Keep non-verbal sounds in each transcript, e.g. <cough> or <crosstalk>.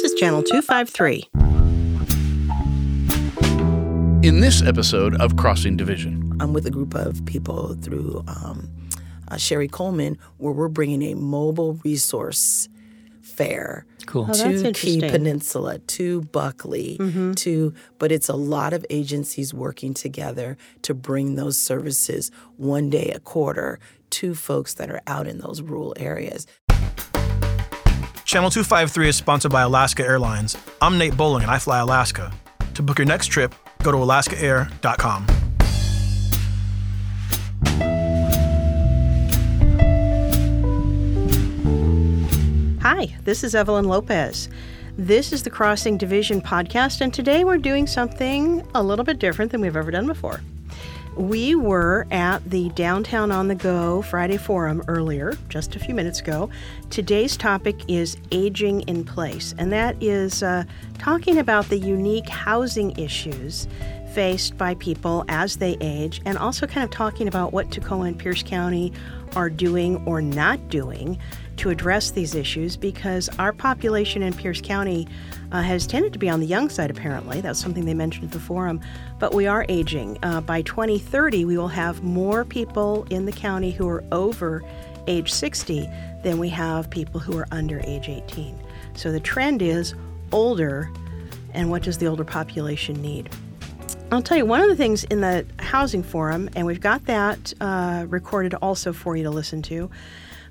This is Channel 253. In this episode of Crossing Division, I'm with a group of people through um, uh, Sherry Coleman, where we're bringing a mobile resource fair Cool. Oh, to Key. Mm-hmm. Peninsula, to Buckley, to but it's a lot of agencies working together to bring those services one day a quarter to folks that are out in those rural areas. Channel 253 is sponsored by Alaska Airlines. I'm Nate Bowling and I fly Alaska. To book your next trip, go to alaskaair.com. Hi, this is Evelyn Lopez. This is the Crossing Division podcast, and today we're doing something a little bit different than we've ever done before. We were at the Downtown on the Go Friday Forum earlier, just a few minutes ago. Today's topic is aging in place, and that is uh, talking about the unique housing issues faced by people as they age, and also kind of talking about what Tacoma and Pierce County are doing or not doing to address these issues because our population in Pierce County uh, has tended to be on the young side, apparently. That's something they mentioned at the forum. But we are aging. Uh, by 2030, we will have more people in the county who are over age 60 than we have people who are under age 18. So the trend is older, and what does the older population need? I'll tell you one of the things in the housing forum, and we've got that uh, recorded also for you to listen to.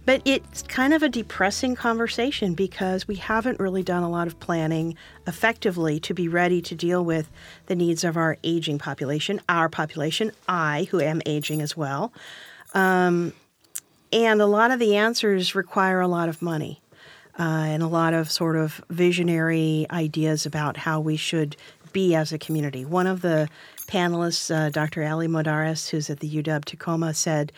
But it's kind of a depressing conversation because we haven't really done a lot of planning effectively to be ready to deal with the needs of our aging population, our population, I, who am aging as well. Um, and a lot of the answers require a lot of money uh, and a lot of sort of visionary ideas about how we should be as a community. One of the panelists, uh, Dr. Ali Modarres, who's at the UW Tacoma, said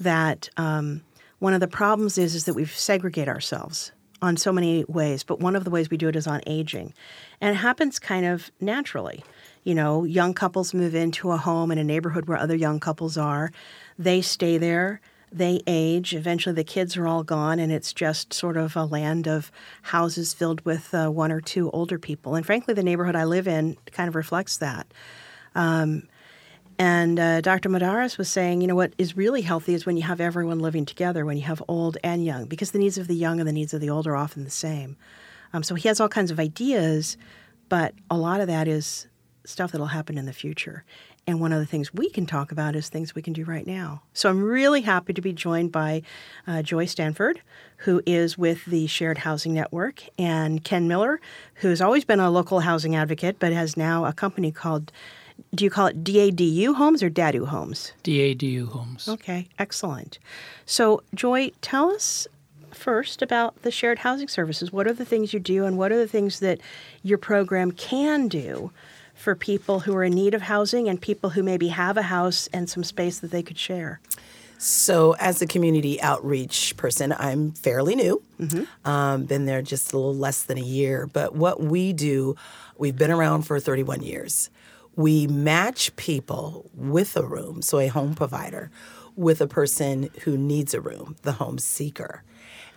that um, one of the problems is, is that we segregate ourselves on so many ways, but one of the ways we do it is on aging. And it happens kind of naturally. You know, young couples move into a home in a neighborhood where other young couples are. They stay there, they age. Eventually, the kids are all gone, and it's just sort of a land of houses filled with uh, one or two older people. And frankly, the neighborhood I live in kind of reflects that. Um, and uh, Dr. Modarres was saying, you know, what is really healthy is when you have everyone living together, when you have old and young, because the needs of the young and the needs of the old are often the same. Um, so he has all kinds of ideas, but a lot of that is stuff that'll happen in the future. And one of the things we can talk about is things we can do right now. So I'm really happy to be joined by uh, Joy Stanford, who is with the Shared Housing Network, and Ken Miller, who's always been a local housing advocate, but has now a company called, do you call it DADU Homes or DADU Homes? DADU homes. Okay, excellent. So, Joy, tell us first about the shared housing services. What are the things you do, and what are the things that your program can do for people who are in need of housing and people who maybe have a house and some space that they could share? So, as a community outreach person, I'm fairly new. Um, been there just a little less than a year. But what we do, we've been around for 31 years. We match people with a room, so a home provider, with a person who needs a room, the home seeker.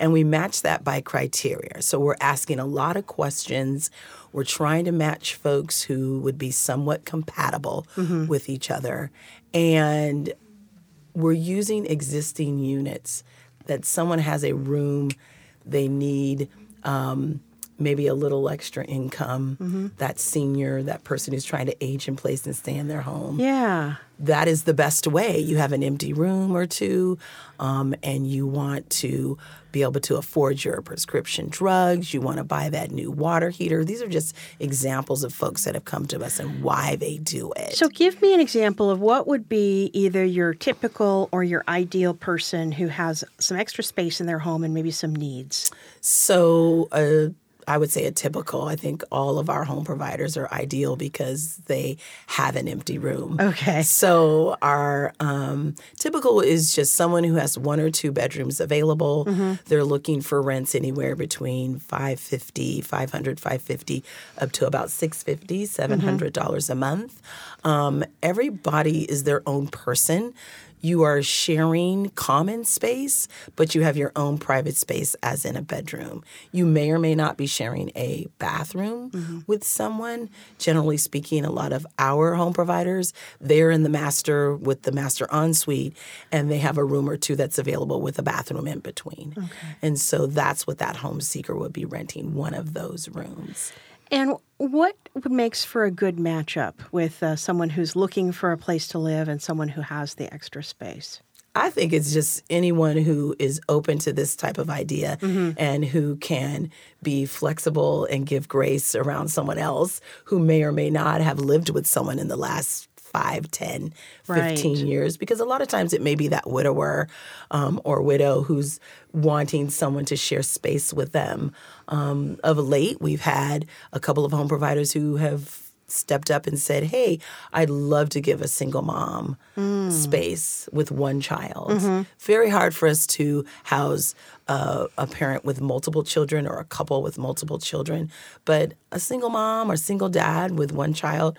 And we match that by criteria. So we're asking a lot of questions. We're trying to match folks who would be somewhat compatible with each other. And we're using existing units that someone has a room they need um, maybe a little extra income that senior that person who's trying to age in place and stay in their home. Yeah. that is the best way. You have an empty room or two um, and you want to be able to afford your prescription drugs. You want to buy that new water heater. These are just examples of folks that have come to us and why they do it. So, give me an example of what would be either your typical or your ideal person who has some extra space in their home and maybe some needs. So, uh, I would say a typical. I think all of our home providers are ideal because they have an empty room. Okay. So, our um, typical is just someone who has one or two bedrooms available. They're looking for rents anywhere between 550 500 550 up to about 650 $700 a month. Um, everybody is their own person you are sharing common space, but you have your own private space, as in a bedroom. You may or may not be sharing a bathroom mm-hmm. with someone. Generally speaking, a lot of our home providers, they're in the master with the master ensuite, and they have a room or two that's available with a bathroom in between. Okay. And so that's what that home seeker would be renting one of those rooms. And what makes for a good matchup with uh, someone who's looking for a place to live and someone who has the extra space? I think it's just anyone who is open to this type of idea and who can be flexible and give grace around someone else who may or may not have lived with someone in the last 5, 10, 15 Right. years. Because a lot of times it may be that widower um, or widow who's wanting someone to share space with them. Um, of late, we've had a couple of home providers who have stepped up and said, Hey, I'd love to give a single mom space with one child. Very hard for us to house uh, a parent with multiple children or a couple with multiple children, but a single mom or single dad with one child,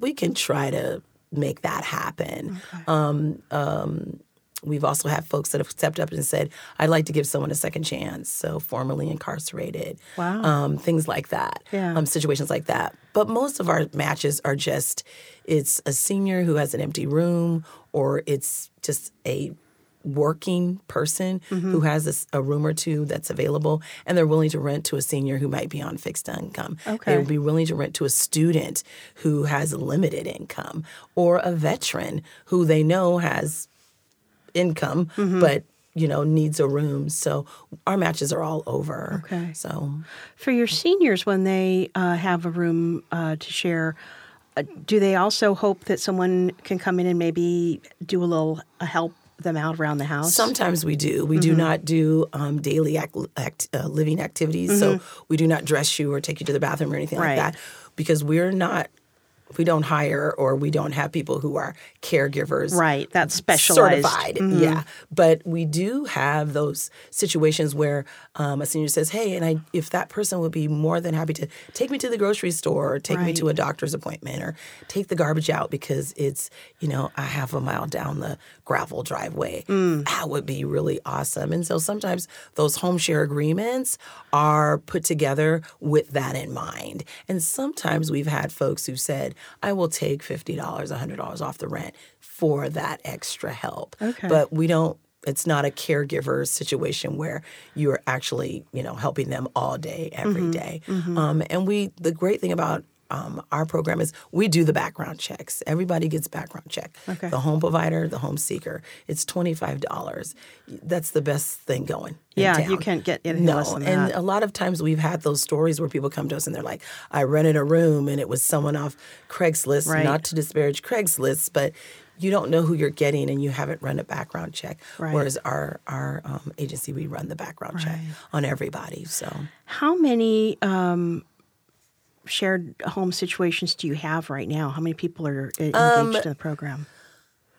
we can try to make that happen. Um, um, We've also had folks that have stepped up and said, I'd like to give someone a second chance. So, formerly incarcerated. Wow. Um, things like that. Yeah. Um, situations like that. But most of our matches are just it's a senior who has an empty room, or it's just a working person Mm-hmm. who has a room or two that's available and they're willing to rent to a senior who might be on fixed income. Okay. They would be willing to rent to a student who has limited income or a veteran who they know has income Mm-hmm. but you know needs a room. So our matches are all over. Okay. So For your seniors, when they uh, have a room uh, to share, uh, do they also hope that someone can come in and maybe do a little help them out around the house? Sometimes we do. We Mm-hmm. do not do um, daily act, act, uh, living activities. So we do not dress you or take you to the bathroom or anything Mm-hmm. Right. like that because we're not. We don't hire or we don't have people who are caregivers. Right, that's specialized. Mm-hmm. Certified, yeah. But we do have those situations where um, a senior says, "Hey, and I, if that person would be more than happy to take me to the grocery store, or take me to a doctor's appointment, or take the garbage out because it's you know a half a mile down the gravel driveway, that would be really awesome." And so sometimes those home share agreements are put together with that in mind. And sometimes we've had folks who said, "I will take fifty dollars, hundred dollars off the rent for that extra help." Okay. But we don't it's not a caregiver situation where you're actually you know helping them all day every Mm-hmm. day. Um, and we the great thing about um, our program is we do the background checks. Everybody gets background check. Okay. The home provider, the home seeker. It's twenty five dollars. That's the best thing going. in Yeah, you can't get anything no. less than and that. a lot of times we've had those stories where people come to us and they're like, "I rented a room and it was someone off Craigslist." Right. Not to disparage Craigslist, but you don't know who you're getting and you haven't run a background check. Right. Whereas our our um, agency, we run the background check on everybody. So How many um, shared home situations do you have right now? How many people are e- engaged Um, in the program?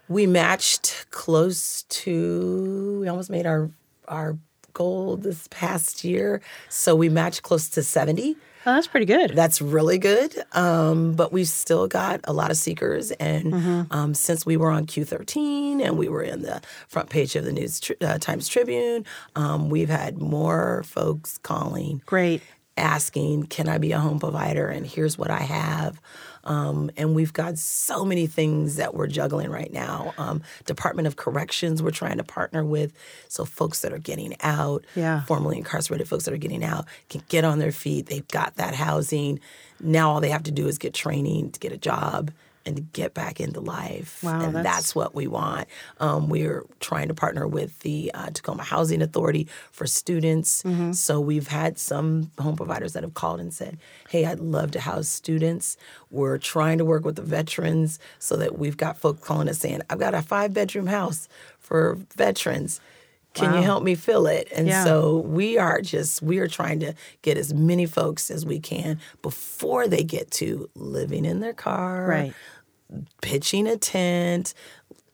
we matched close to. We almost made our our goal this past year. So we matched close to seventy. Oh, that's pretty good. That's really good. Um, but we've still got a lot of seekers. And um, since we were on Q13 and we were in the front page of the News Tri- uh, Times Tribune, um, we've had more folks calling Great. Asking, Can I be a home provider? And here's what I have. Um, and we've got so many things that we're juggling right now. Um, Department of Corrections, we're trying to partner with. So, folks that are getting out, Yeah. formerly incarcerated folks that are getting out, can get on their feet. They've got that housing. Now, all they have to do is get training to get a job and get back into life. Wow, and that's- that's what we want. Um, we're trying to partner with the uh, Tacoma Housing Authority for students. Mm-hmm. So we've had some home providers that have called and said, "Hey, I'd love to house students." We're trying to work with the veterans so that we've got folks calling us saying, "I've got a five-bedroom house for veterans." Can Wow. you help me fill it? And Yeah. so we are just we are trying to get as many folks as we can before they get to living in their car, Right. Pitching a tent,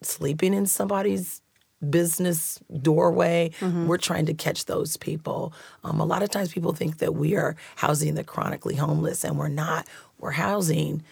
sleeping in somebody's business doorway. We're trying to catch those people. Um, a lot of times people think that we are housing the chronically homeless, and we're not. We're housing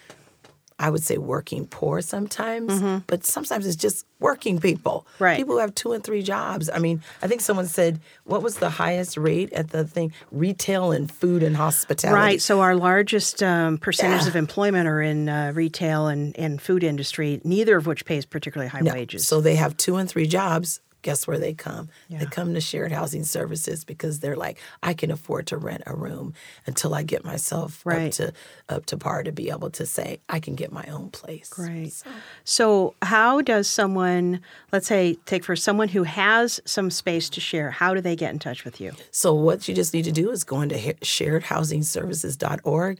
I would say working poor sometimes, but sometimes it's just working people. Mm-hmm. Right. People who have two and three jobs. I mean, I think someone said, what was the highest rate at the thing? Retail and food and hospitality. Right. So our largest um, percentage Yeah. of employment are in uh, retail and, and food industry, neither of which pays particularly high No. wages. So they have two and three jobs. Guess where they come? Yeah. They come to shared housing services because they're like, I can afford to rent a room until I get myself Right. up to up to par to be able to say I can get my own place. Right. So- So, how does someone, let's say, take for someone who has some space to share, how do they get in touch with you? So what you just need to do is go into ha- sharedhousingservices.org,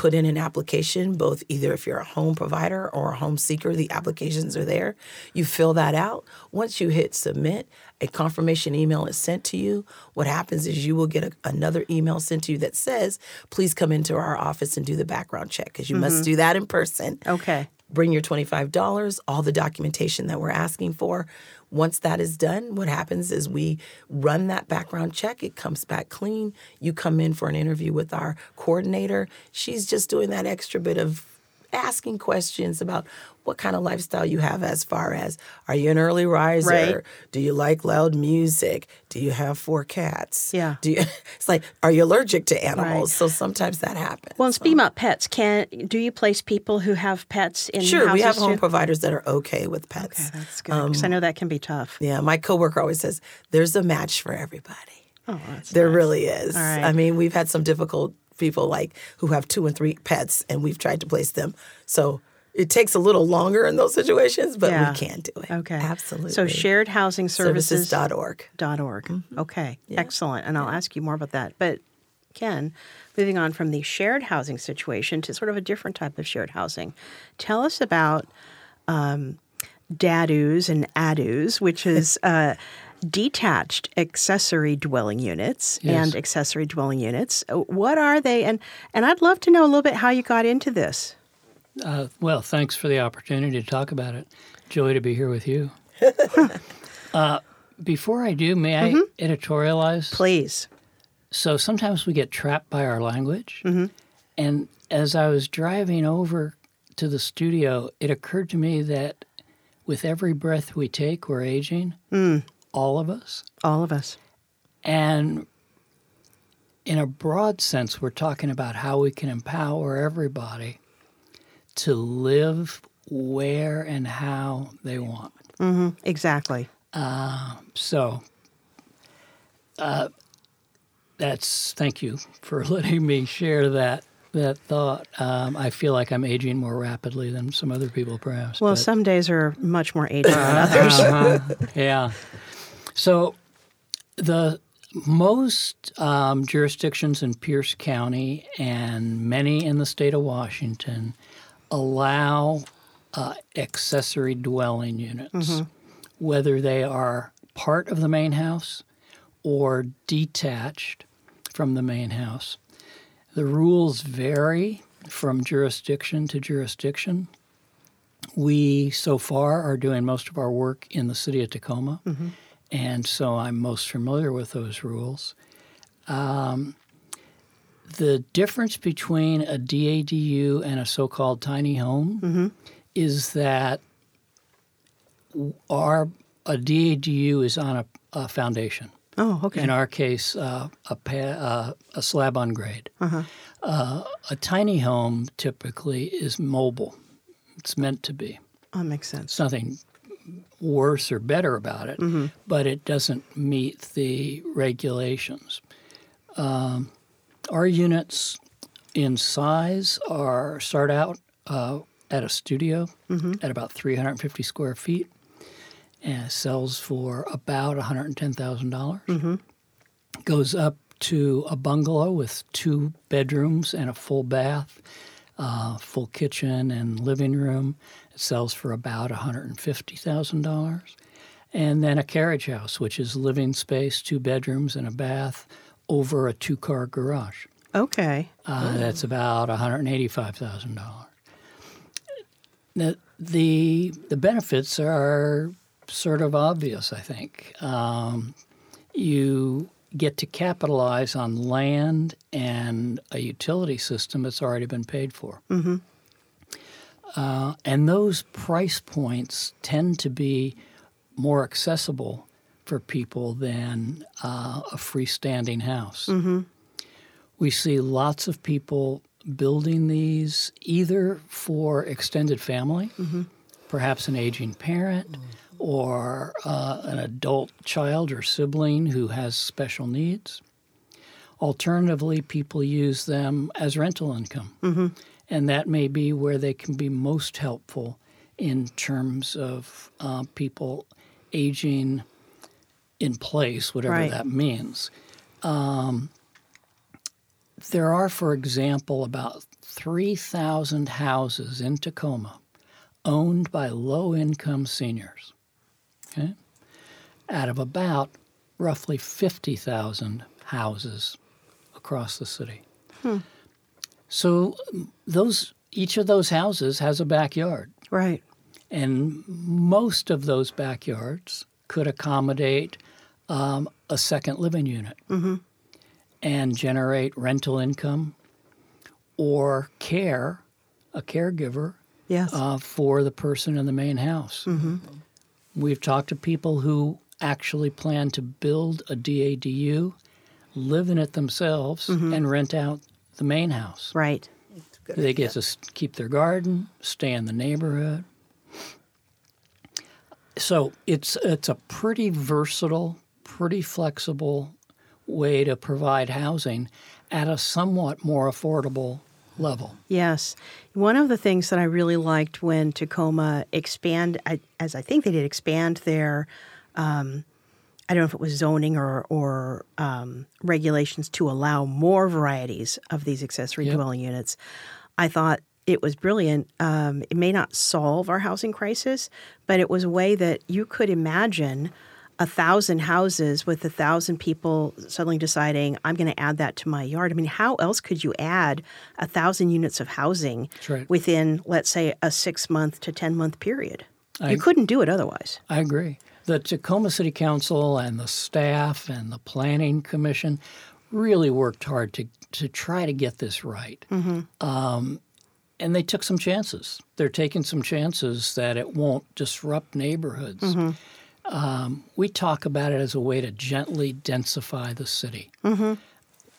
put in an application, both either if you're a home provider or a home seeker, the applications are there. You fill that out. Once you hit submit, a confirmation email is sent to you. What happens is you will get a, another email sent to you that says, please come into our office and do the background check because you must mm-hmm. do that in person Okay. bring your $25, all the documentation that we're asking for. Once that is done, what happens is we run that background check. It comes back clean. You come in for an interview with our coordinator. She's just doing that extra bit of asking questions about what kind of lifestyle you have as far as are you an early riser? Right. Do you like loud music? Do you have four cats? Yeah. Do you <laughs> it's like are you allergic to animals? Right. So sometimes that happens. Well, and speaking about pets, can do you place people who have pets in Sure, we have houses home too? providers that are okay with pets. Okay, that's good because I um, know that can be tough. Yeah, my coworker always says there's a match for everybody. Oh, that's There nice. really is. All right. I mean, we've had some difficult people like who have two and three pets, and we've tried to place them. So it takes a little longer in those situations, but Yeah. we can do it. Okay. absolutely. So shared housing services. services.org. dot org. Mm-hmm. Okay, excellent. And I'll ask you more about that. But Ken, moving on from the shared housing situation to sort of a different type of shared housing, tell us about um, DADUs and ADUs, which <laughs> is uh, detached accessory dwelling units Yes. and accessory dwelling units. What are they? And and I'd love to know a little bit how you got into this. Uh, well, thanks for the opportunity to talk about it. Joy to be here with you. <laughs> uh, before I do, may I editorialize? Please. So sometimes we get trapped by our language. And as I was driving over to the studio, it occurred to me that with every breath we take, we're aging, all of us. All of us. And in a broad sense, we're talking about how we can empower everybody to live where and how they want. Exactly. So, uh, that's thank you for <laughs> letting me share that that thought. Um, I feel like I'm aging more rapidly than some other people, perhaps. Well, but- some days are much more aging than <laughs> others. Uh-huh. yeah. So the most um, jurisdictions in Pierce County and many in the state of Washington allow uh, accessory dwelling units, whether they are part of the main house or detached from the main house. The rules vary from jurisdiction to jurisdiction. We, so far, are doing most of our work in the city of Tacoma, and so I'm most familiar with those rules. Um, the difference between a DADU and a so called tiny home is that our a DADU is on a, a foundation. Oh, okay. In our case, uh, a, pa- uh, a slab on grade. Uh huh. a tiny home typically is mobile. It's meant to be. That makes sense. It's nothing worse or better about it, but it doesn't meet the regulations. Um, our units in size are start out uh, at a studio at about 350 square feet and sells for about $110,000. Goes up to a bungalow with two bedrooms and a full bath, uh, full kitchen and living room. It sells for about $150,000. And then a carriage house, which is living space, two bedrooms and a bath over a two car garage. Okay. Uh, That's about $185,000. The, the, the benefits are sort of obvious, I think. Um, you get to capitalize on land and a utility system that's already been paid for. Uh, and those price points tend to be more accessible for people than uh, a freestanding house. We see lots of people building these either for extended family, perhaps an aging parent, or uh, an adult child or sibling who has special needs. Alternatively, people use them as rental income. And that may be where they can be most helpful in terms of uh, people aging in place, whatever Right. that means. Um, there are, for example, about 3,000 houses in Tacoma owned by low income seniors. Okay? Out of about roughly 50,000 houses across the city. So those each of those houses has a backyard. Right. And most of those backyards could accommodate um, a second living unit and generate rental income or care, a caregiver Yes. uh, for the person in the main house. We've talked to people who actually plan to build a DADU, live in it themselves, and rent out the main house. right. They get to keep their garden, stay in the neighborhood. So it's it's a pretty versatile, pretty flexible way to provide housing at a somewhat more affordable level. Yes. One of the things that I really liked when Tacoma expand, as I think they did expand their, um, I don't know if it was zoning or, or um, regulations to allow more varieties of these accessory Yep. dwelling units. I thought it was brilliant. Um, it may not solve our housing crisis, but it was a way that you could imagine a thousand houses with a thousand people suddenly deciding, I'm going to add that to my yard. I mean, how else could you add a thousand units of housing right. within, let's say, a six month to 10 month period? I- you couldn't do it otherwise. I agree. The Tacoma City Council and the staff and the Planning Commission really worked hard to, to try to get this right. Um, and they took some chances. They're taking some chances that it won't disrupt neighborhoods. Um, we talk about it as a way to gently densify the city.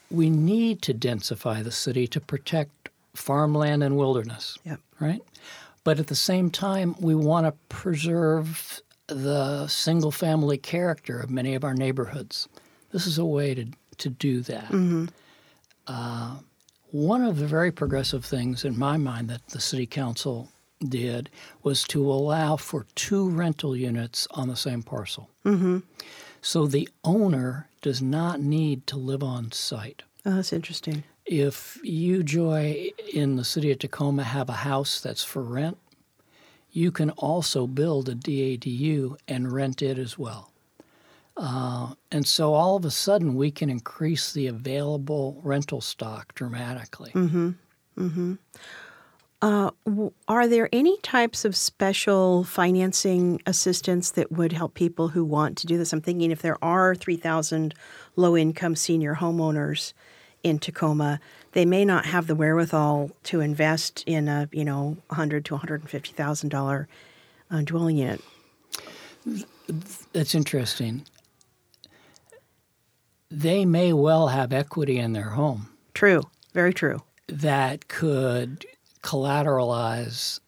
We need to densify the city to protect farmland and wilderness Yep. right? But at the same time, we want to preserve the single family character of many of our neighborhoods. This is a way to, to do that. Uh, one of the very progressive things in my mind that the city council did was to allow for two rental units on the same parcel. Mm-hmm. So the owner does not need to live on site Oh, that's interesting. if you, Joy, in the city of Tacoma have a house that's for rent, you can also build a DADU and rent it as well. Uh, and so all of a sudden, we can increase the available rental stock dramatically. Mm-hmm. Mm-hmm. Are there any types of special financing assistance that would help people who want to do this? I'm thinking if there are 3,000 low income senior homeowners in Tacoma, they may not have the wherewithal to invest in a, you know, 100 to $150,000 uh, dwelling unit. That's interesting. They may well have equity in their home. True, very true. that could collateralize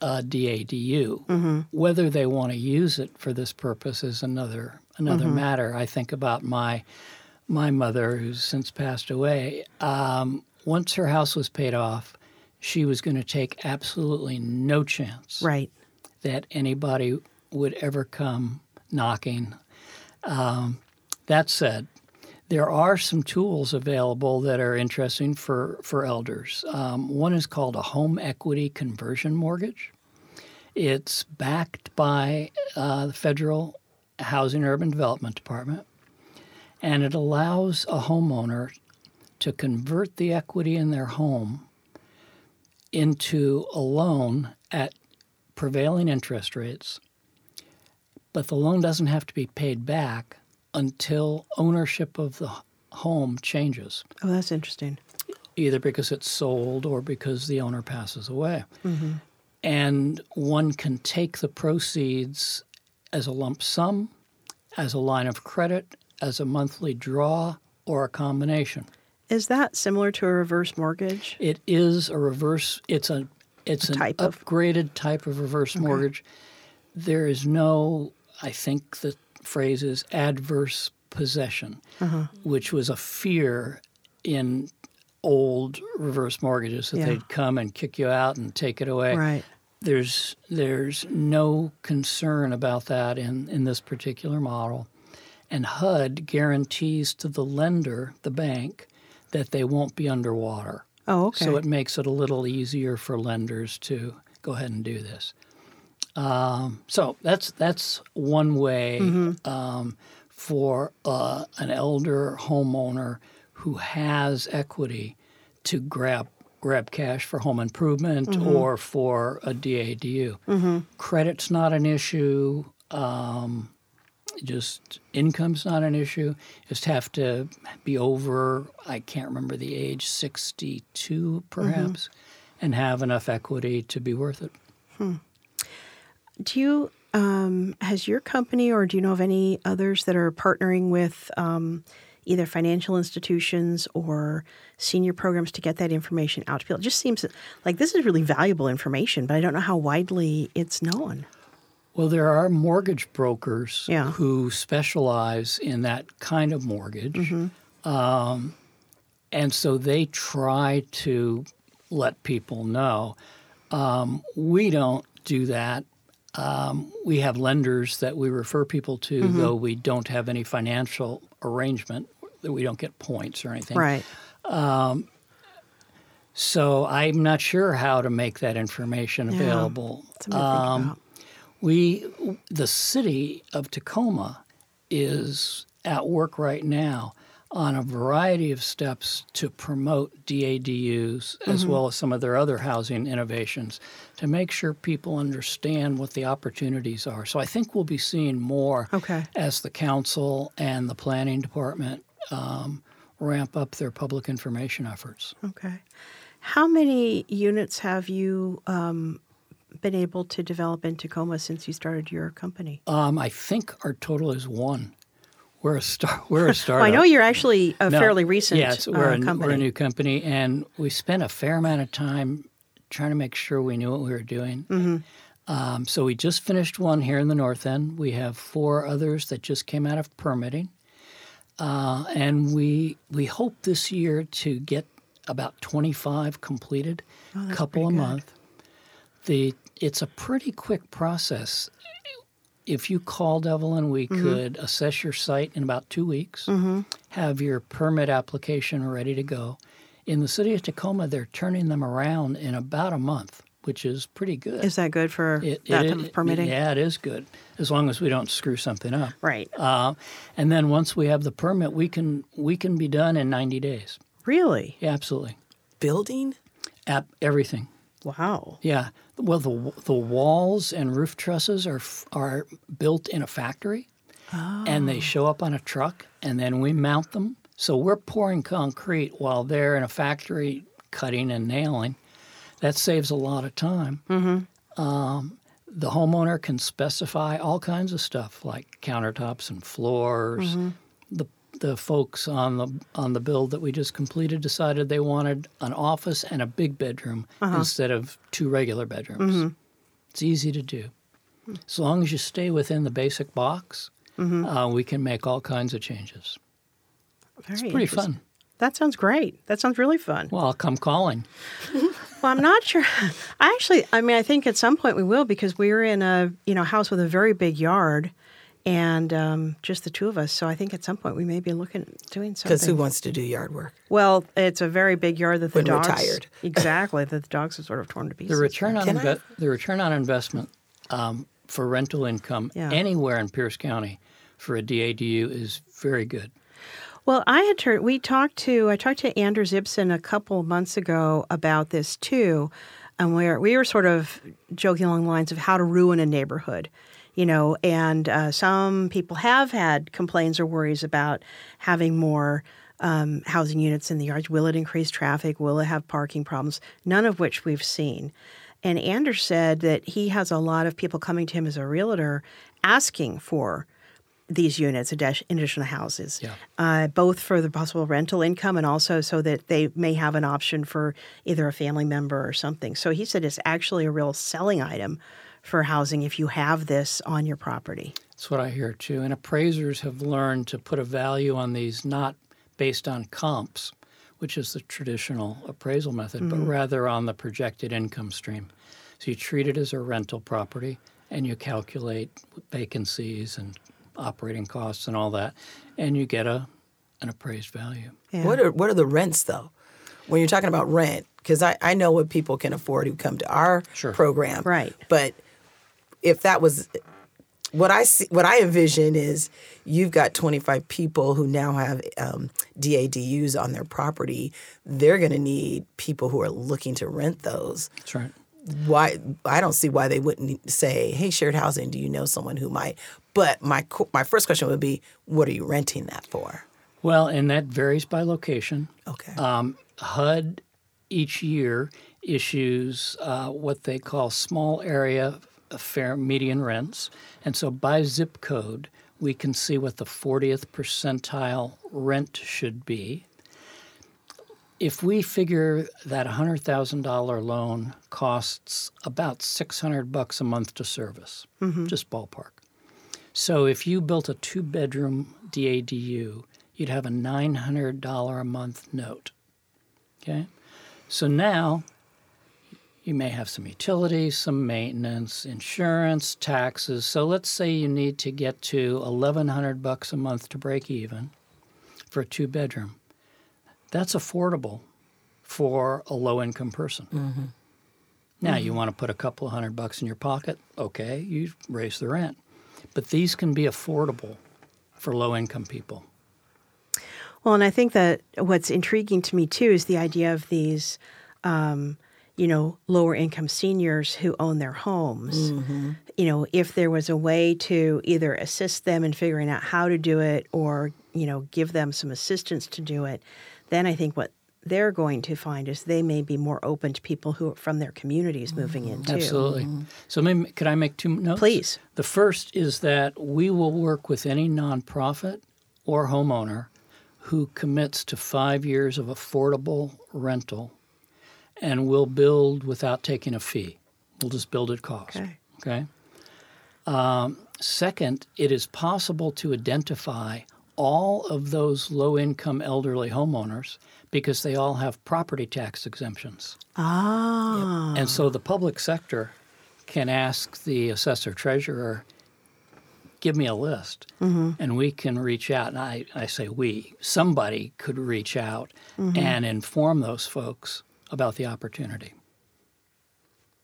a DADU. Whether they want to use it for this purpose is another another matter. I think about my my mother, who's since passed away. Um, once her house was paid off, she was going to take absolutely no chance Right. that anybody would ever come knocking. Um, that said, there are some tools available that are interesting for, for elders. Um, one is called a home equity conversion mortgage. It's backed by uh, the Federal Housing and Urban Development Department, and it allows a homeowner to convert the equity in their home into a loan at prevailing interest rates, but the loan doesn't have to be paid back until ownership of the home changes, Oh, that's interesting. either because it's sold or because the owner passes away. Mm-hmm. and one can take the proceeds as a lump sum, as a line of credit, as a monthly draw, or a combination. Is that similar to a reverse mortgage? It is a reverse. It's a it's an type of- upgraded type of reverse mortgage. There is no. I think the phrase is adverse possession, Uh-huh. which was a fear in old reverse mortgages that Yeah. they'd come and kick you out and take it away. Right. There's there's no concern about that in, in this particular model. And HUD guarantees to the lender, the bank, that they won't be underwater. Oh, okay. So it makes it a little easier for lenders to go ahead and do this. Um, so that's that's one way Mm-hmm. um, for uh, an elder homeowner who has equity to grab grab cash for home improvement Mm-hmm. or for a DADU. Credit's not an issue. Um, just income's not an issue. Just have to be over, I can't remember the age, 62 perhaps, and have enough equity to be worth it. Do you um, has your company or do you know of any others that are partnering with um, either financial institutions or senior programs to get that information out to people? It just seems like this is really valuable information, but I don't know how widely it's known. Well, there are mortgage brokers Yeah. who specialize in that kind of mortgage. Um, and so they try to let people know. Um, we don't do that. Um, we have lenders that we refer people to, though we don't have any financial arrangement, that we don't get points or anything. Right. So I'm not sure how to make that information available. Think Um. We, the city of Tacoma, is at work right now on a variety of steps to promote DADUs Mm-hmm. as well as some of their other housing innovations to make sure people understand what the opportunities are. So I think we'll be seeing more Okay. as the council and the planning department um, ramp up their public information efforts. Okay. How many units have you um, been able to develop in Tacoma since you started your company? Um, I think our total is one. We're a star. <laughs> We're a startup. Well, I know you're actually a No, fairly recent Yes, we're, uh, a, company. we're a new company, and we spent a fair amount of time trying to make sure we knew what we were doing. Mm-hmm. Um, so we just finished one here in the north end. We have four others that just came out of permitting, uh, and we we hope this year to get about 25 completed, Oh, couple a good. month. The it's a pretty quick process. If you called Evelyn, we Mm-hmm. could assess your site in about two weeks, have your permit application ready to go. In the city of Tacoma, they're turning them around in about a month, which is pretty good. Is that good for It- that it- type of permitting? Yeah, it is good, as long as we don't screw something up. Right. Uh, and then once we have the permit, we can we can be done in 90 days. Really? Yeah, absolutely. Building? App, everything. Wow. Yeah. Well, the the walls and roof trusses are are built in a factory, and they show up on a truck, and then we mount them. So we're pouring concrete while they're in a factory cutting and nailing. That saves a lot of time. Mm-hmm. Um, the homeowner can specify all kinds of stuff like countertops and floors. The the folks on the on the build that we just completed decided they wanted an office and a big bedroom uh-huh. instead of two regular bedrooms. Mm-hmm. It's easy to do. As long as you stay within the basic box, mm-hmm. uh, we can make all kinds of changes. Very Pretty fun. That sounds great. That sounds really fun. Well, I'll come calling. <laughs> Well, I'm not sure. I actually, I mean, I think at some point we will because we're in a you know house with a very big yard, and um, just the two of us. So I think at some point we may be looking at doing something. Because who wants to do yard work? Well, it's a very big yard that the When we're dogs tired. <laughs> <laughs> exactly that the dogs are sort of torn to pieces. The return on inve- the return on investment um, for rental income Yeah. anywhere in Pierce County for a DADU is very good. Well, I had heard we talked to I talked to Anders Ibsen a couple of months ago about this too, and we were we were sort of joking along the lines of how to ruin a neighborhood, you know. And uh, some people have had complaints or worries about having more um, housing units in the yards. Will it increase traffic? Will it have parking problems? None of which we've seen. And Anders said that he has a lot of people coming to him as a realtor asking for these units, additional houses, Yeah. uh, both for the possible rental income and also so that they may have an option for either a family member or something. So he said it's actually a real selling item for housing if you have this on your property. That's what I hear too. And appraisers have learned to put a value on these not based on comps, which is the traditional appraisal method, but mm-hmm. rather on the projected income stream. So you treat it as a rental property and you calculate vacancies and operating costs and all that, and you get a an appraised value. Yeah. What are what are the rents though? When you're talking about rent, because I, I know what people can afford who come to our Sure. program. Right. But if that was what I see, what I envision is you've got 25 people who now have um, DADUs on their property. They're going to need people who are looking to rent those. That's right. Why I don't see why they wouldn't say, "Hey, shared housing, do you know someone who might?" But my my first question would be, "What are you renting that for?" Well, and that varies by location. Okay. Um, HUD each year issues uh, what they call small area fair median rents. And so by zip code, we can see what the 40th percentile rent should be. If we figure that a $100,000 loan costs about 600 bucks a month to service, mm-hmm. just ballpark. So if you built a two bedroom DADU, you'd have a $900 a month note. Okay? So now you may have some utilities, some maintenance, insurance, taxes. So let's say you need to get to 1100 bucks a month to break even for a two bedroom. That's affordable for a low income person. Now you want to put a couple of hundred bucks in your pocket, okay, you raise the rent. But these can be affordable for low income people. Well, and I think that what's intriguing to me too is the idea of these, um, you know, lower income seniors who own their homes. Mm-hmm. You know, if there was a way to either assist them in figuring out how to do it or, you know, give them some assistance to do it, then I think what they're going to find is they may be more open to people who are from their communities moving in mm-hmm. too. Absolutely. Mm-hmm. So, maybe, could I make two notes? Please. The first is that we will work with any nonprofit or homeowner who commits to five years of affordable rental and we'll build without taking a fee. We'll just build at cost. Okay. Okay. Um, second, it is possible to identify all of those low income elderly homeowners because they all have property tax exemptions. Ah. And so the public sector can ask the assessor treasurer, give me a list. And we can reach out. And I, I say we, somebody could reach out and inform those folks about the opportunity.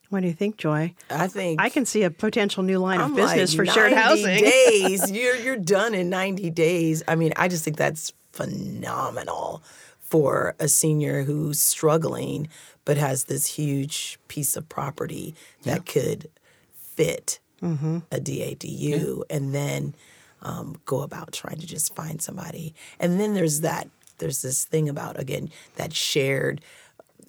What do you think, Joy? I think I can see a potential new line I'm of business like, for shared 90 housing. <laughs> days. You're you're done in 90 days. I mean, I just think that's phenomenal for a senior who's struggling but has this huge piece of property that could fit Mm-hmm. a DADU and then um, go about trying to just find somebody. And then there's that there's this thing about again that shared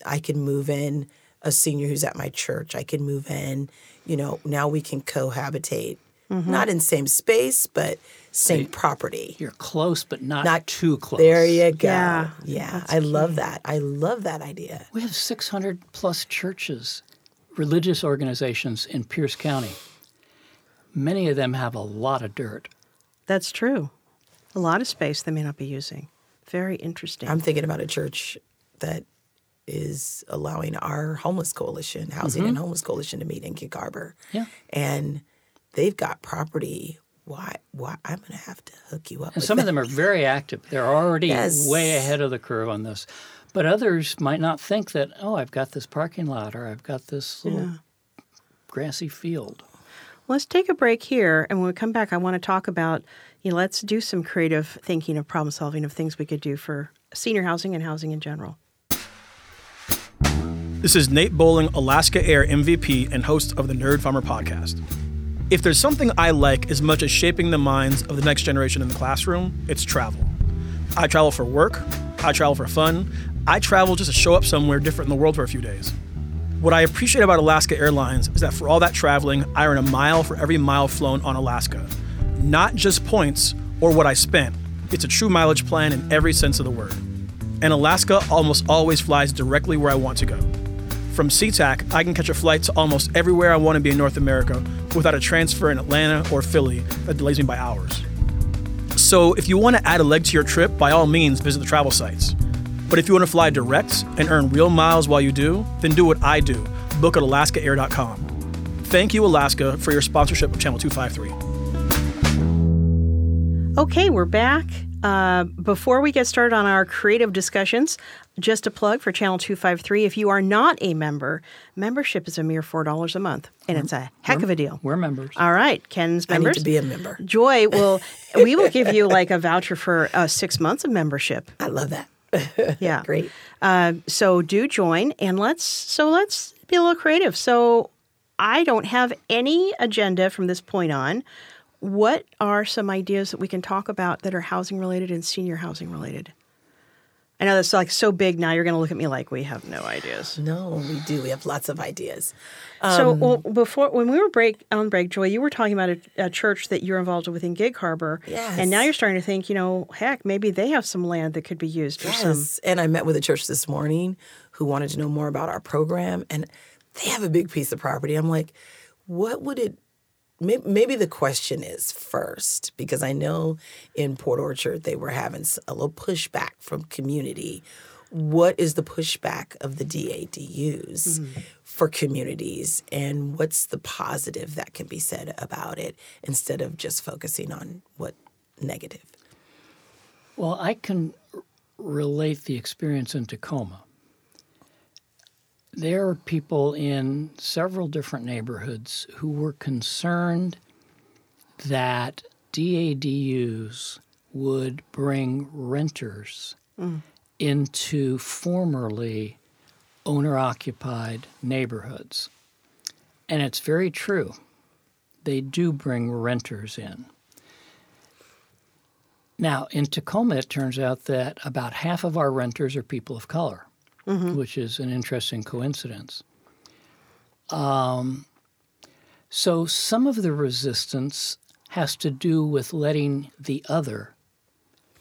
I can move in a senior who's at my church. I can move in, you know, now we can cohabitate. Mm-hmm. Not in same space, but same property. You're close, but not, Not too close. There you go. Yeah, Yeah. I love that. I love that idea. We have 600 plus churches, religious organizations in Pierce County. Many of them have a lot of dirt. That's true. A lot of space they may not be using. Very interesting. I'm thinking about a church that is allowing our homeless coalition, housing and homeless coalition, to meet in Gig Harbor. Mm-hmm. Yeah. And they've got property. Why? Why? I'm going to have to hook you up. And with some of them are very active. They're already Yes. way ahead of the curve on this. But others might not think that, oh, I've got this parking lot or I've got this little grassy field. Let's take a break here, and when we come back, I want to talk about. You know, let's do some creative thinking of problem solving of things we could do for senior housing and housing in general. This is Nate Bowling, Alaska Air MVP and host of the Nerd Farmer podcast. If there's something I like as much as shaping the minds of the next generation in the classroom, it's travel. I travel for work, I travel for fun, I travel just to show up somewhere different in the world for a few days. What I appreciate about Alaska Airlines is that for all that traveling, I earn a mile for every mile flown on Alaska. Not just points or what I spent, it's a true mileage plan in every sense of the word. And Alaska almost always flies directly where I want to go. From SeaTac, I can catch a flight to almost everywhere I want to be in North America without a transfer in Atlanta or Philly that delays me by hours. So, if you want to add a leg to your trip, by all means visit the travel sites. But if you want to fly direct and earn real miles while you do, then do what I do book at alaskaair.com. Thank you, Alaska, for your sponsorship of Channel 253. Okay, we're back. Uh, before we get started on our creative discussions, just a plug for Channel 253. If you are not a member, membership is a mere $4 a month, and it's a heck of a deal. We're members. All right, Ken's I need members. to be a member. Joy will, <laughs> we will give you like a voucher for uh, six months of membership. I love that. <laughs> Yeah. Great. Uh, so do join and let's so let's be a little creative. So I don't have any agenda from this point on. What are some ideas that we can talk about that are housing related and senior housing related? I know that's like so big now. You're going to look at me like we have no ideas. No, we do. We have lots of ideas. so um, well, before when we were break on break, Joy, you were talking about a, a church that you're involved with in Gig Harbor, Yes. and now you're starting to think, you know, heck, maybe they have some land that could be used for some. Yes. And I met with a church this morning who wanted to know more about our program, and they have a big piece of property. I'm like, what would it? May- Maybe the question is first, because I know in Port Orchard they were having a little pushback from community. What is the pushback of the DADUs mm-hmm. for communities, and what's the positive that can be said about it instead of just focusing on what negative? Well, I can relate the experience in Tacoma. There are people in several different neighborhoods who were concerned that DADUs would bring renters mm. into formerly owner occupied neighborhoods. And it's very true. They do bring renters in. Now, in Tacoma, it turns out that about half of our renters are people of color, which is an interesting coincidence. Um, so, some of the resistance has to do with letting the other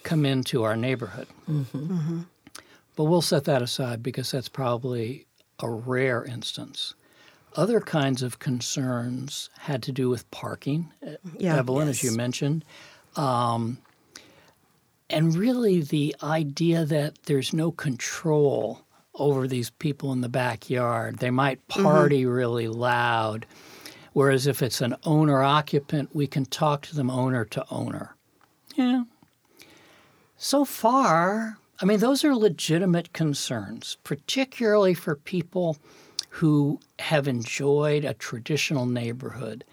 come into our neighborhood. But we'll set that aside because that's probably a rare instance. Other kinds of concerns had to do with parking, Yeah. Evelyn, as you mentioned. Um, and really the idea that there's no control over these people in the backyard. They might mm-hmm. party really loud. Whereas if it's an owner occupant, we can talk to them owner to owner. Yeah. So far, I mean, those are legitimate concerns, particularly for people who have enjoyed a traditional neighborhood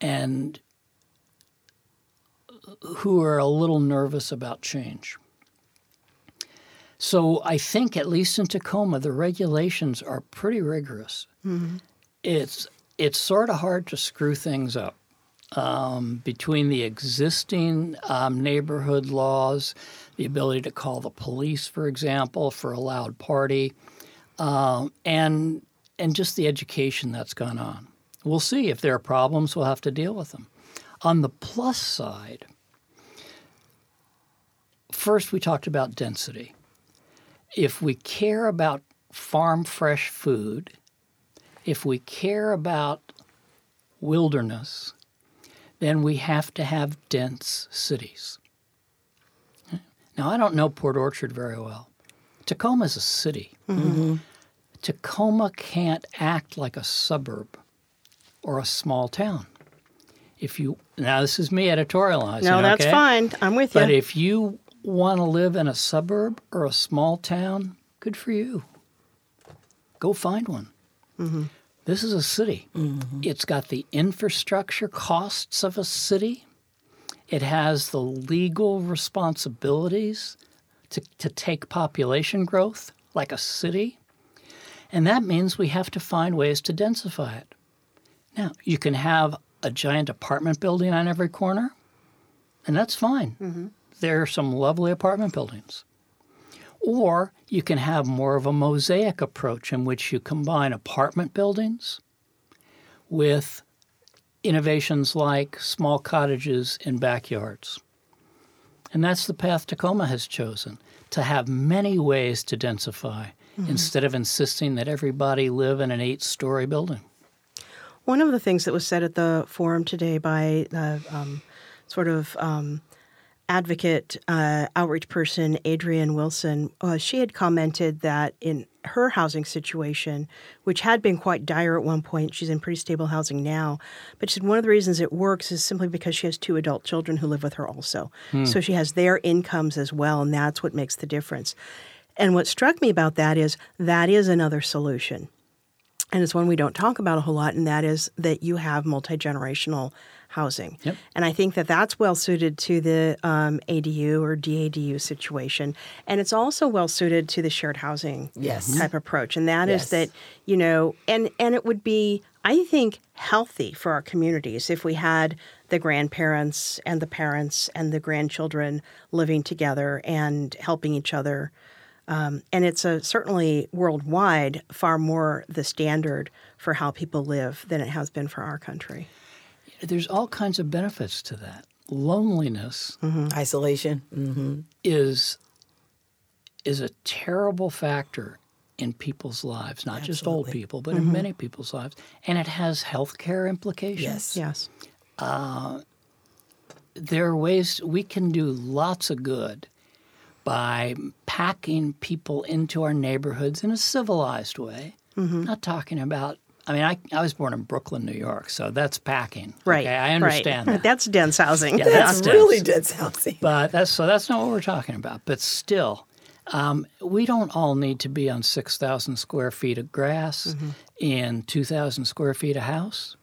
and who are a little nervous about change. So I think, at least in Tacoma, the regulations are pretty rigorous. It's it's sort of hard to screw things up um, between the existing um, neighborhood laws, the ability to call the police, for example, for a loud party, um, and and just the education that's gone on. We'll see if there are problems. We'll have to deal with them. On the plus side, first we talked about density. If we care about farm fresh food, if we care about wilderness, then we have to have dense cities. Now, I don't know Port Orchard very well. Tacoma is a city. Mm-hmm. Tacoma can't act like a suburb or a small town. If you now, this is me editorializing. No, that's okay? fine. I'm with you. But if you want to live in a suburb or a small town, good for you. Go find one. Mm-hmm. This is a city. Mm-hmm. It's got the infrastructure costs of a city. It has the legal responsibilities to, to take population growth like a city. And that means we have to find ways to densify it. Now, you can have a giant apartment building on every corner, and that's fine. Mm-hmm. There are some lovely apartment buildings. Or you can have more of a mosaic approach in which you combine apartment buildings with innovations like small cottages in backyards. And that's the path Tacoma has chosen to have many ways to densify instead of insisting that everybody live in an eight story building. One of the things that was said at the forum today by the um, sort of um, advocate uh, outreach person Adrienne Wilson, uh, she had commented that in her housing situation, which had been quite dire at one point, she's in pretty stable housing now. But she said one of the reasons it works is simply because she has two adult children who live with her also. So she has their incomes as well, and that's what makes the difference. And what struck me about that is that is another solution and it's one we don't talk about a whole lot, and that is that you have multi generational housing. Yep. And I think that that's well suited to the um, ADU or DADU situation, and it's also well suited to the shared housing Yes. type approach. And that is Yes. that you know, and and it would be I think healthy for our communities if we had the grandparents and the parents and the grandchildren living together and helping each other um, and it's a, certainly worldwide far more the standard for how people live than it has been for our country. There's all kinds of benefits to that. Loneliness mm-hmm. Isolation. hmm is is a terrible factor in people's lives, not just old people, but in mm-hmm. many people's lives, and it has healthcare implications. Yes. Yes. Uh, there are ways we can do lots of good by packing people into our neighborhoods in a civilized way. Mm-hmm. Not talking about, I mean, I, I was born in Brooklyn, New York, so that's packing. Right. Okay, I understand right. that. That's dense housing. Yeah, That's That's really dense. dense housing. But that's so that's not what we're talking about. But still, um, we don't all need to be on six thousand square feet of grass in two thousand square feet of house.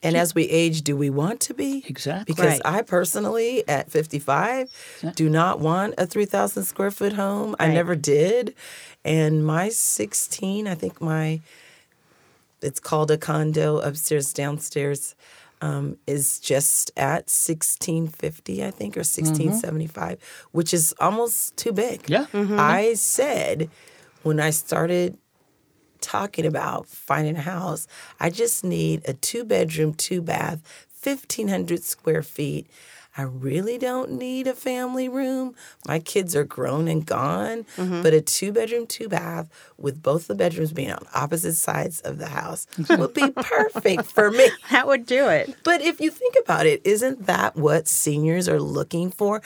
And as we age, do we want to be? Exactly. Because Right. I personally, at 55, do not want a 3,000 square foot home. I never did. And my 16, I think my, it's called a condo upstairs, downstairs, um, is just at 1650, I think, or 1675, which is almost too big. Yeah. I said when I started talking about finding a house, I just need a two bedroom, two bath, 1,500 square feet. I really don't need a family room. My kids are grown and gone, mm-hmm. but a two bedroom, two bath with both the bedrooms being on opposite sides of the house <laughs> would be perfect for me. That would do it. But if you think about it, isn't that what seniors are looking for?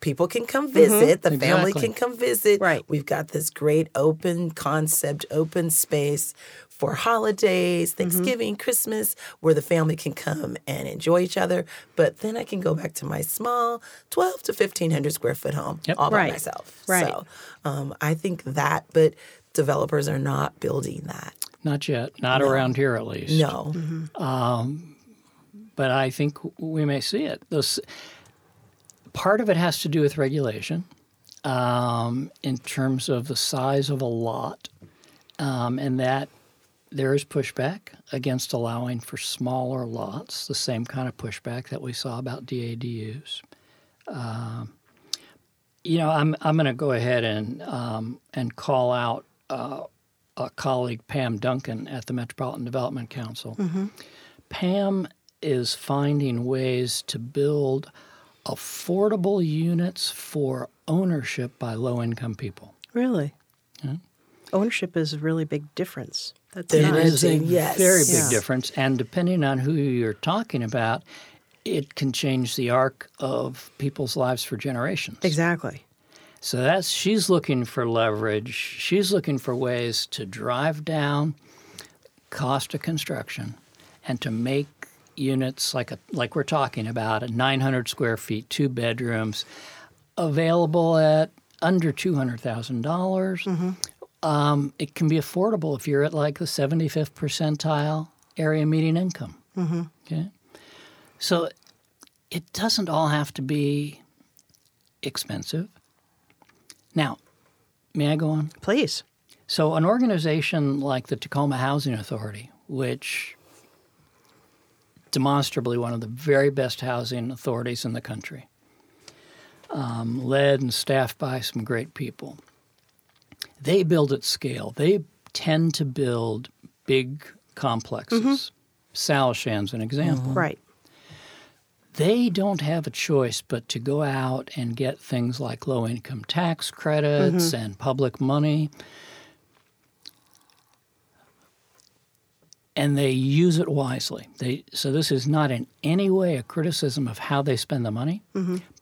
People can come mm-hmm. visit, the family Exactly. can come visit. Right. We've got this great open concept, open space for holidays, Thanksgiving, Christmas, where the family can come and enjoy each other. But then I can go back to my small 12 to 1500 square foot home Yep. all by Right. myself. Right. So um, I think that, but developers are not building that. Not yet. Not around here, at least. No. but I think we may see it. This, part of it has to do with regulation um, in terms of the size of a lot, um, and that there is pushback against allowing for smaller lots, the same kind of pushback that we saw about DADUs. Um, you know, I'm, I'm going to go ahead and, um, and call out uh, a colleague, Pam Duncan, at the Metropolitan Development Council. Pam is finding ways to build affordable units for ownership by low income people. Really. Ownership is a really big difference. That's It It is a Yes. very big Yeah. difference. And depending on who you're talking about, it can change the arc of people's lives for generations. Exactly. So that's she's looking for leverage. She's looking for ways to drive down cost of construction and to make units like a like we're talking about a 900 square feet, two bedrooms, available at under two hundred thousand dollars. Mm-hmm. Um, it can be affordable if you're at like the 75th percentile area median income. Okay, so it doesn't all have to be expensive. Now, may I go on? Please. So, an organization like the Tacoma Housing Authority, which demonstrably one of the very best housing authorities in the country, um, led and staffed by some great people. They build at scale. They tend to build big complexes. Mm-hmm. mm Salishan's an example. Mm-hmm. Right. They don't have a choice but to go out and get things like low income tax credits mm-hmm. and public money. And they use it wisely. They, so, this is not in any way a criticism of how they spend the money,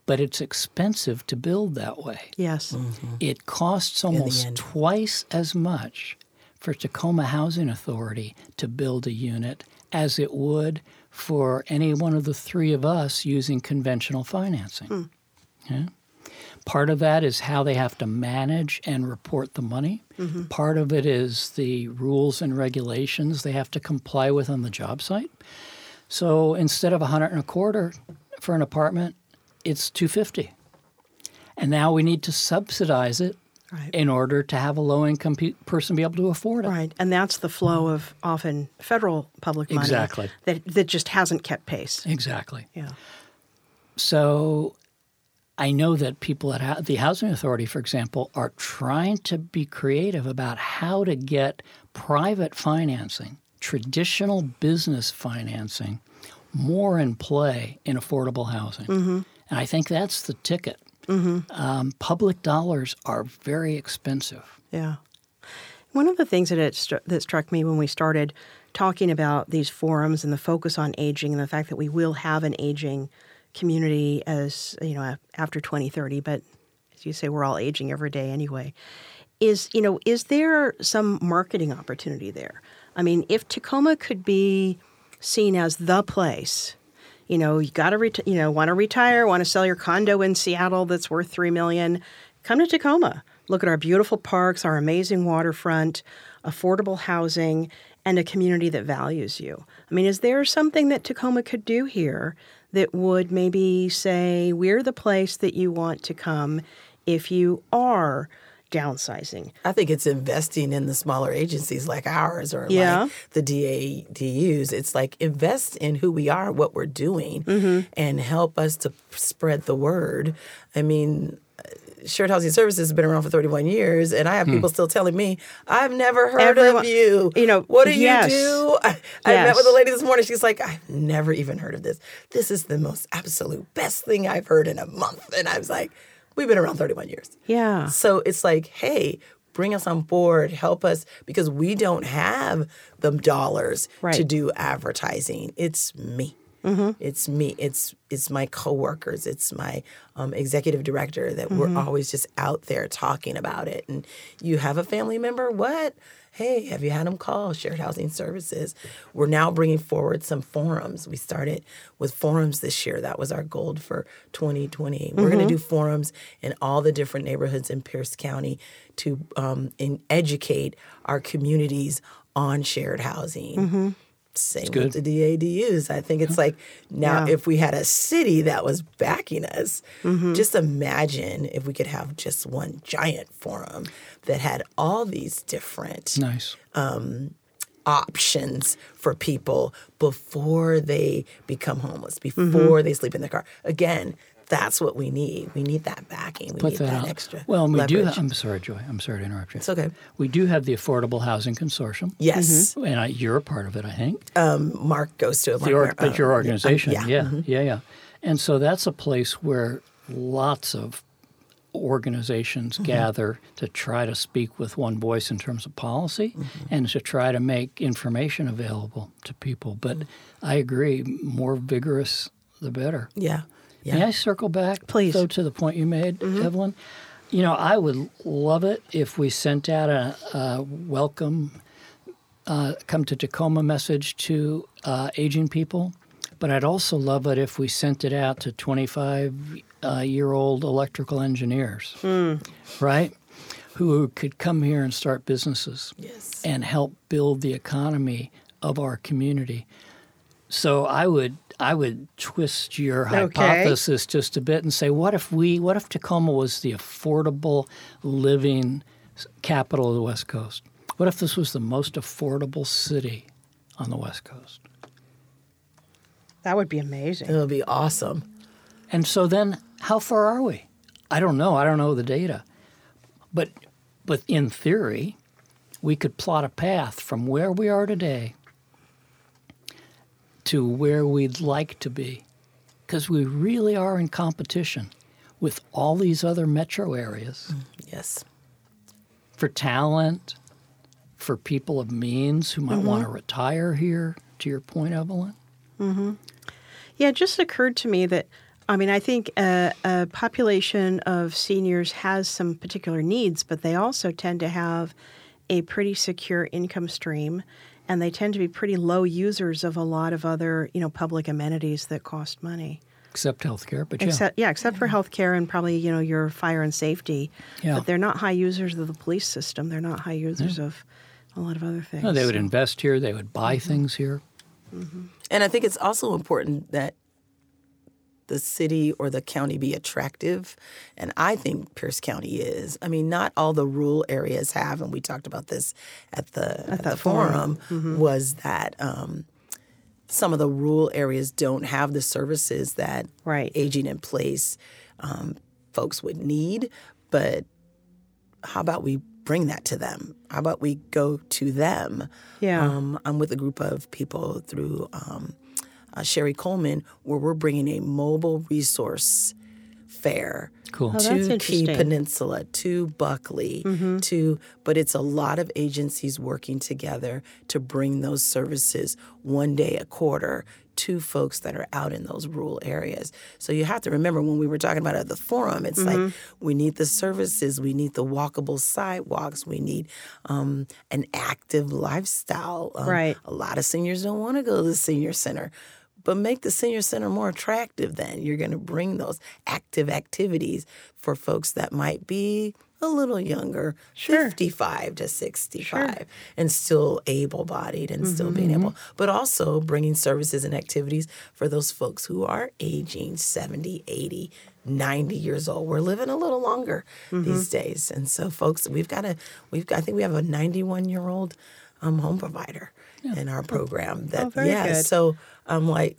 but it's expensive to build that way. Yes. Mm-hmm. It costs almost twice as much for Tacoma Housing Authority to build a unit as it would for any one of the three of us using conventional financing. Yeah. Part of that is how they have to manage and report the money. Part of it is the rules and regulations they have to comply with on the job site. So instead of a hundred and a quarter for an apartment, it's two fifty. And now we need to subsidize it Right. in order to have a low income pe- person be able to afford it. Right. And that's the flow of often federal public money Exactly. that, that just hasn't kept pace. Exactly. Yeah. So I know that people at the Housing Authority, for example, are trying to be creative about how to get private financing, traditional business financing, more in play in affordable housing. Mm-hmm. And I think that's the ticket. Um, public dollars are very expensive. Yeah. One of the things that stru- that struck me when we started talking about these forums and the focus on aging and the fact that we will have an aging community as you know after 2030, but as you say, we're all aging every day anyway. Is you know is there some marketing opportunity there? I mean, if Tacoma could be seen as the place you know, you got to, reti- you know, want to retire, want to sell your condo in Seattle that's worth three million, come to Tacoma. Look at our beautiful parks, our amazing waterfront, affordable housing, and a community that values you. I mean, is there something that Tacoma could do here that would maybe say we're the place that you want to come if you are downsizing? I think it's investing in the smaller agencies like ours or Yeah. like the DADUs. It's like invest in who we are, what we're doing, Mm-hmm. and help us to spread the word. I mean, Shared Housing Services has been around for 31 years, and I have people still telling me, I've never heard Everyone- of you. you know, what do yes. you do? I, I met with a lady this morning. She's like, I've never even heard of this. This is the most absolute best thing I've heard in a month. And I was like, we've been around 31 years. Yeah. So it's like, hey, bring us on board, help us because we don't have the dollars Right. to do advertising. It's me. It's me. It's it's my coworkers. It's my um, executive director that we're always just out there talking about it. And you have a family member? What? Hey, have you had them call Shared Housing Services? We're now bringing forward some forums. We started with forums this year. That was our goal for 2020. We're going to do forums in all the different neighborhoods in Pierce County to um, in educate our communities on shared housing. Same good. with the DADUs. I think it's like now Yeah. if we had a city that was backing us, Mm-hmm. just imagine if we could have just one giant forum that had all these different Nice. options for people before they become homeless, Mm-hmm. before they sleep in their car. Again, that's what we need. We need that backing. We Put need that, that, extra. Well, we do. leverage. I'm sorry, Joy. I'm sorry to interrupt you. It's okay. We do have the Affordable Housing Consortium. Yes, And I, you're a part of it, I think. Mark goes to or, Mark- but your uh, organization, yeah, yeah, mhm. yeah, yeah, And so that's a place where lots of organizations Mm-hmm. gather to try to speak with one voice in terms of policy Mm-hmm. and to try to make information available to people. But I agree, more vigorous the better. yeah, yeah. May I circle back, Please. though, to the point you made, Evelyn? You know, I would love it if we sent out a, a welcome, uh, come to Tacoma message to uh, aging people, but I'd also love it if we sent it out to 25 uh, year old electrical engineers, right? Who could come here and start businesses Yes. and help build the economy of our community. So I would I would twist your Okay. hypothesis just a bit and say, what if we what if Tacoma was the affordable living capital of the West Coast? What if this was the most affordable city on the West Coast? That would be amazing. It'll be awesome. And so then how far are we? I don't know. I don't know the data. But but in theory, we could plot a path from where we are today to where we'd like to be. Because we really are in competition with all these other metro areas Yes. for talent, for people of means who might want to retire here, to your point, Evelyn. Mm-hmm. Yeah, it just occurred to me that, I mean, I think a, a population of seniors has some particular needs, but they also tend to have a pretty secure income stream, and they tend to be pretty low users of a lot of other, you know, public amenities that cost money. Except healthcare, but yeah. Except, yeah, except for healthcare and probably, you know, your fire and safety. Yeah. But they're not high users of the police system. They're not high users of a lot of other things. No, they would So- invest here. They would buy mm-hmm. things here. Mm-hmm. And I think it's also important that the city or the county be attractive. And I think Pierce County is. I mean, not all the rural areas have, and we talked about this at the, at the forum. forum, was that um, some of the rural areas don't have the services that Right. aging in place um, folks would need. But how about we bring that to them? How about we go to them? Yeah. Um, I'm with a group of people through um, uh, Sherry Coleman where we're bringing a mobile resource fair Cool. Oh, to Key. Peninsula, to Buckley, to but it's a lot of agencies working together to bring those services one day a quarter to folks that are out in those rural areas. So you have to remember when we were talking about it at the forum, it's like we need the services, we need the walkable sidewalks, we need um, an active lifestyle. Um, Right. A lot of seniors don't want to go to the senior center but make the senior center more attractive then. You're going to bring those active activities for folks that might be a little younger 55 to 65 and still able-bodied and still being able but also bringing services and activities for those folks who are aging 70 80 90 years old. We're living a little longer these days and so folks we've got a we've got, i think we have a 91 year old um, home provider in our program that Oh, very yeah good. so I'm like,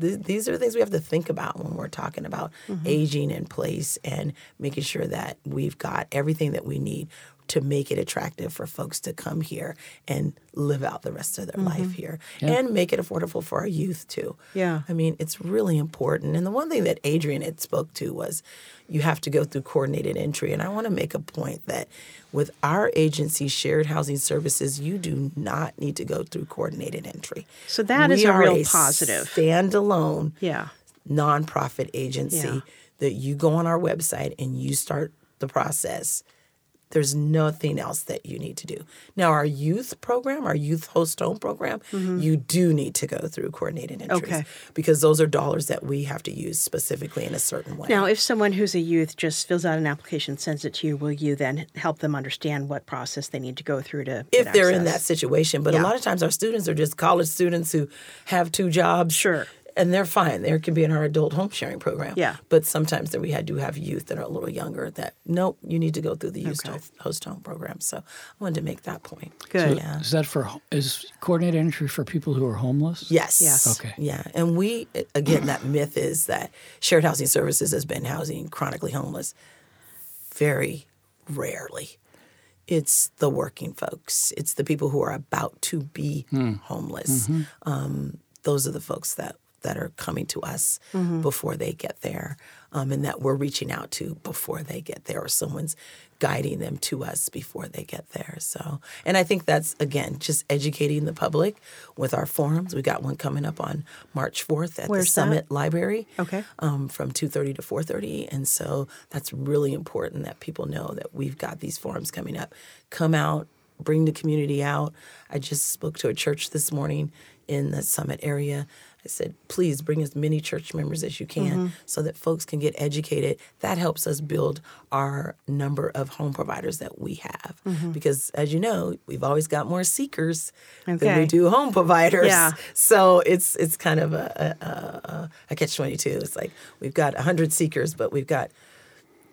th- these are things we have to think about when we're talking about Mm-hmm. aging in place and making sure that we've got everything that we need to make it attractive for folks to come here and live out the rest of their life here and make it affordable for our youth too. Mm-hmm. Yeah. I mean, it's really important. And the one thing that Adrienne had spoke to was you have to go through coordinated entry. And I want to make a point that with our agency, Shared Housing Services, you do not need to go through coordinated entry. So that we is a real a positive. Standalone Yeah. nonprofit agency Yeah. that you go on our website and you start the process. There's nothing else that you need to do. Now, our youth program, our youth host home program, you do need to go through coordinated entries Mm-hmm. Okay. because those are dollars that we have to use specifically in a certain way. Now, if someone who's a youth just fills out an application, sends it to you, will you then help them understand what process they need to go through to if they're in that situation. But Yeah. a lot of times our students are just college students who have two jobs. Sure. And they're fine. They can be in our adult home sharing program. Yeah. But sometimes that we had to have youth that are a little younger that nope, you need to go through the youth Okay. host, host home program. So I wanted to make that point. Good. Yeah. Is that for is coordinated entry for people who are homeless? Yes. Yeah. Okay. Yeah. And we, again, that myth is that shared housing services has been housing chronically homeless. Very rarely. It's the working folks, it's the people who are about to be homeless. Um, those are the folks that, that are coming to us before they get there um, and that we're reaching out to before they get there or someone's guiding them to us before they get there. So and i think that's again just educating the public with our forums. We got one coming up on march 4th at Where's the that? summit library Okay. um, from 2.30 to 4.30 and so that's really important that people know that we've got these forums coming up. Come out bring the community out. I just spoke to a church this morning in the summit area i said please bring as many church members as you can mm-hmm. so that folks can get educated. That helps us build our number of home providers that we have mm-hmm. because as you know we've always got more seekers than we do home providers. Yeah. so it's it's kind of a, a, a, a catch 22 it's like we've got 100 seekers but we've got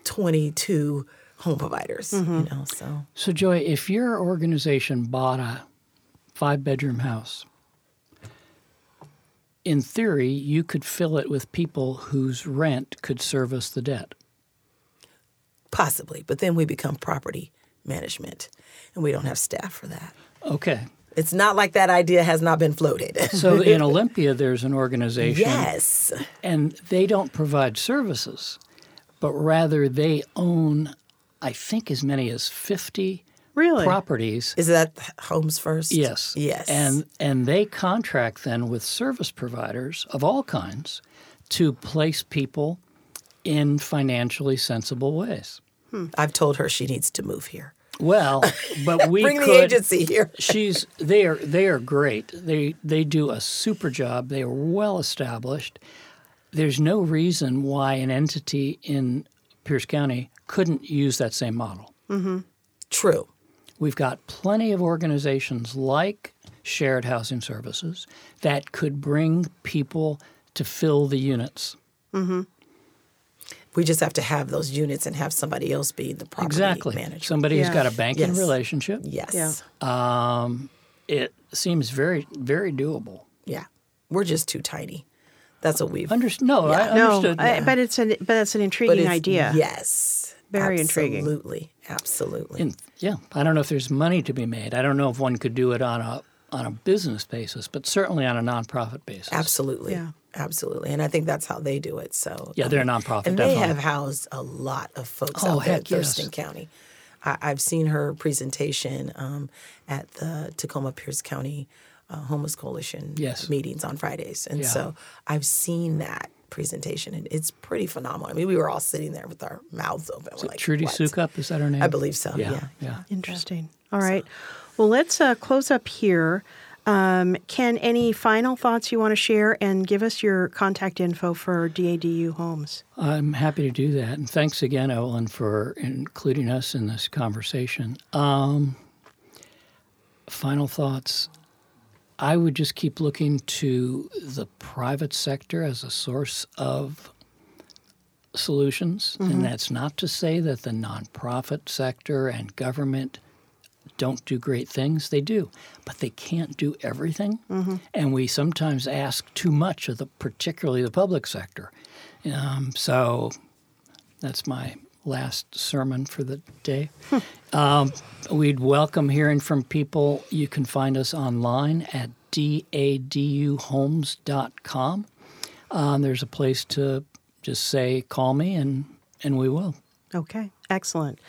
22 home providers you mm-hmm. know so. So, Joy, if your organization bought a five bedroom house, in theory, you could fill it with people whose rent could service the debt. Possibly, but then we become property management, and we don't have staff for that. Okay. It's not like that idea has not been floated. So <laughs> in Olympia, there's an organization, yes, and they don't provide services, but rather they own, I think, as many as 50 Really? properties. is that Homes First? Yes. yes, And and they contract then with service providers of all kinds to place people in financially sensible ways. Hmm. I've told her she needs to move here. Well, but <laughs> we Bring could, the agency here. <laughs> She's they are they are great. They they do a super job. They are well established. There's no reason why an entity in Pierce County couldn't use that same model. Mm-hmm. True. We've got plenty of organizations like Shared Housing Services that could bring people to fill the units. Mm-hmm. We just have to have those units and have somebody else be the property Exactly. manager. Somebody who's got a banking Yes. relationship. yes. Yeah. Um, it seems very very doable. Yeah. We're just too tiny. That's what we've. Under, no, I No, understood. I, but it's an but it's an intriguing it's- idea. Yes. Very intriguing. Absolutely. Absolutely. And, yeah, I don't know if there's money to be made. I don't know if one could do it on a on a business basis, but certainly on a nonprofit basis. Absolutely. Yeah. Absolutely. And I think that's how they do it. So Yeah, they're a nonprofit, And they definitely. have housed a lot of folks Oh, out there heck at Thurston yes. County. I, I've seen her presentation um, at the Tacoma Pierce County uh, Homeless Coalition Yes. meetings on Fridays. And Yeah. so I've seen that presentation and it's pretty phenomenal. I mean, we were all sitting there with our mouths open. We're like, Trudy what? Soucoup, is that her name? I believe so. Yeah, Yeah. yeah. Interesting. All right. Well, let's uh, close up here. Um, Ken, any final thoughts you want to share and give us your contact info for DADU Homes? I'm happy to do that. And thanks again, Evelyn, for including us in this conversation. Um, final thoughts. I would just keep looking to the private sector as a source of solutions. And that's not to say that the nonprofit sector and government don't do great things. They do, but they can't do everything. And we sometimes ask too much of the, particularly the public sector. Um, so that's my last sermon for the day. um, we'd welcome hearing from people. You can find us online at daduhomes.com. Um, there's a place to just say, call me, and, and we will. Okay. Excellent.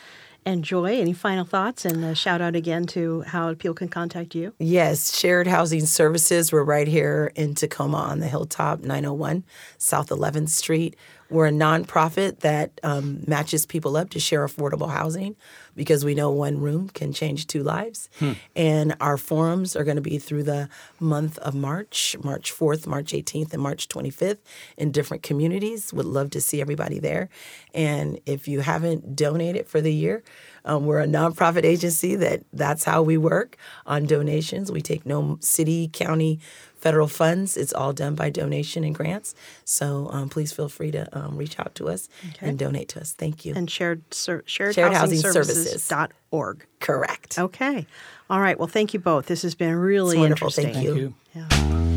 And Joy, any final thoughts? And a shout out again to how people can contact you. Yes, Shared Housing Services. We're right here in Tacoma on the Hilltop, 901 South 11th Street. We're a nonprofit that um, matches people up to share affordable housing because we know one room can change two lives. And our forums are going to be through the month of March, March 4th, March 18th, and March 25th in different communities. Would love to see everybody there. And if you haven't donated for the year, um, we're a nonprofit agency that that's how we work on donations. We take no city, county, federal funds. It's all done by donation and grants. So um, please feel free to um, reach out to us and donate to us. Thank you. And shared, ser- shared, Shared housing, Housing services. Services. dot org. Correct. Okay. All right. Well, thank you both. This has been really wonderful. interesting. Thank you. Thank you. Yeah.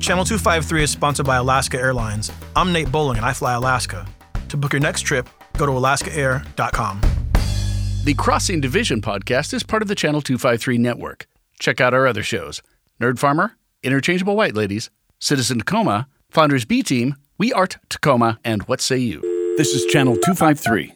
Channel 253 is sponsored by Alaska Airlines. I'm Nate Bowling and I fly Alaska. To book your next trip, go to alaskaair.com. The Crossing Division podcast is part of the Channel 253 network. Check out our other shows Nerd Farmer, Interchangeable White Ladies, Citizen Tacoma, Founders B Team, We Art Tacoma, and What Say You. This is Channel 253,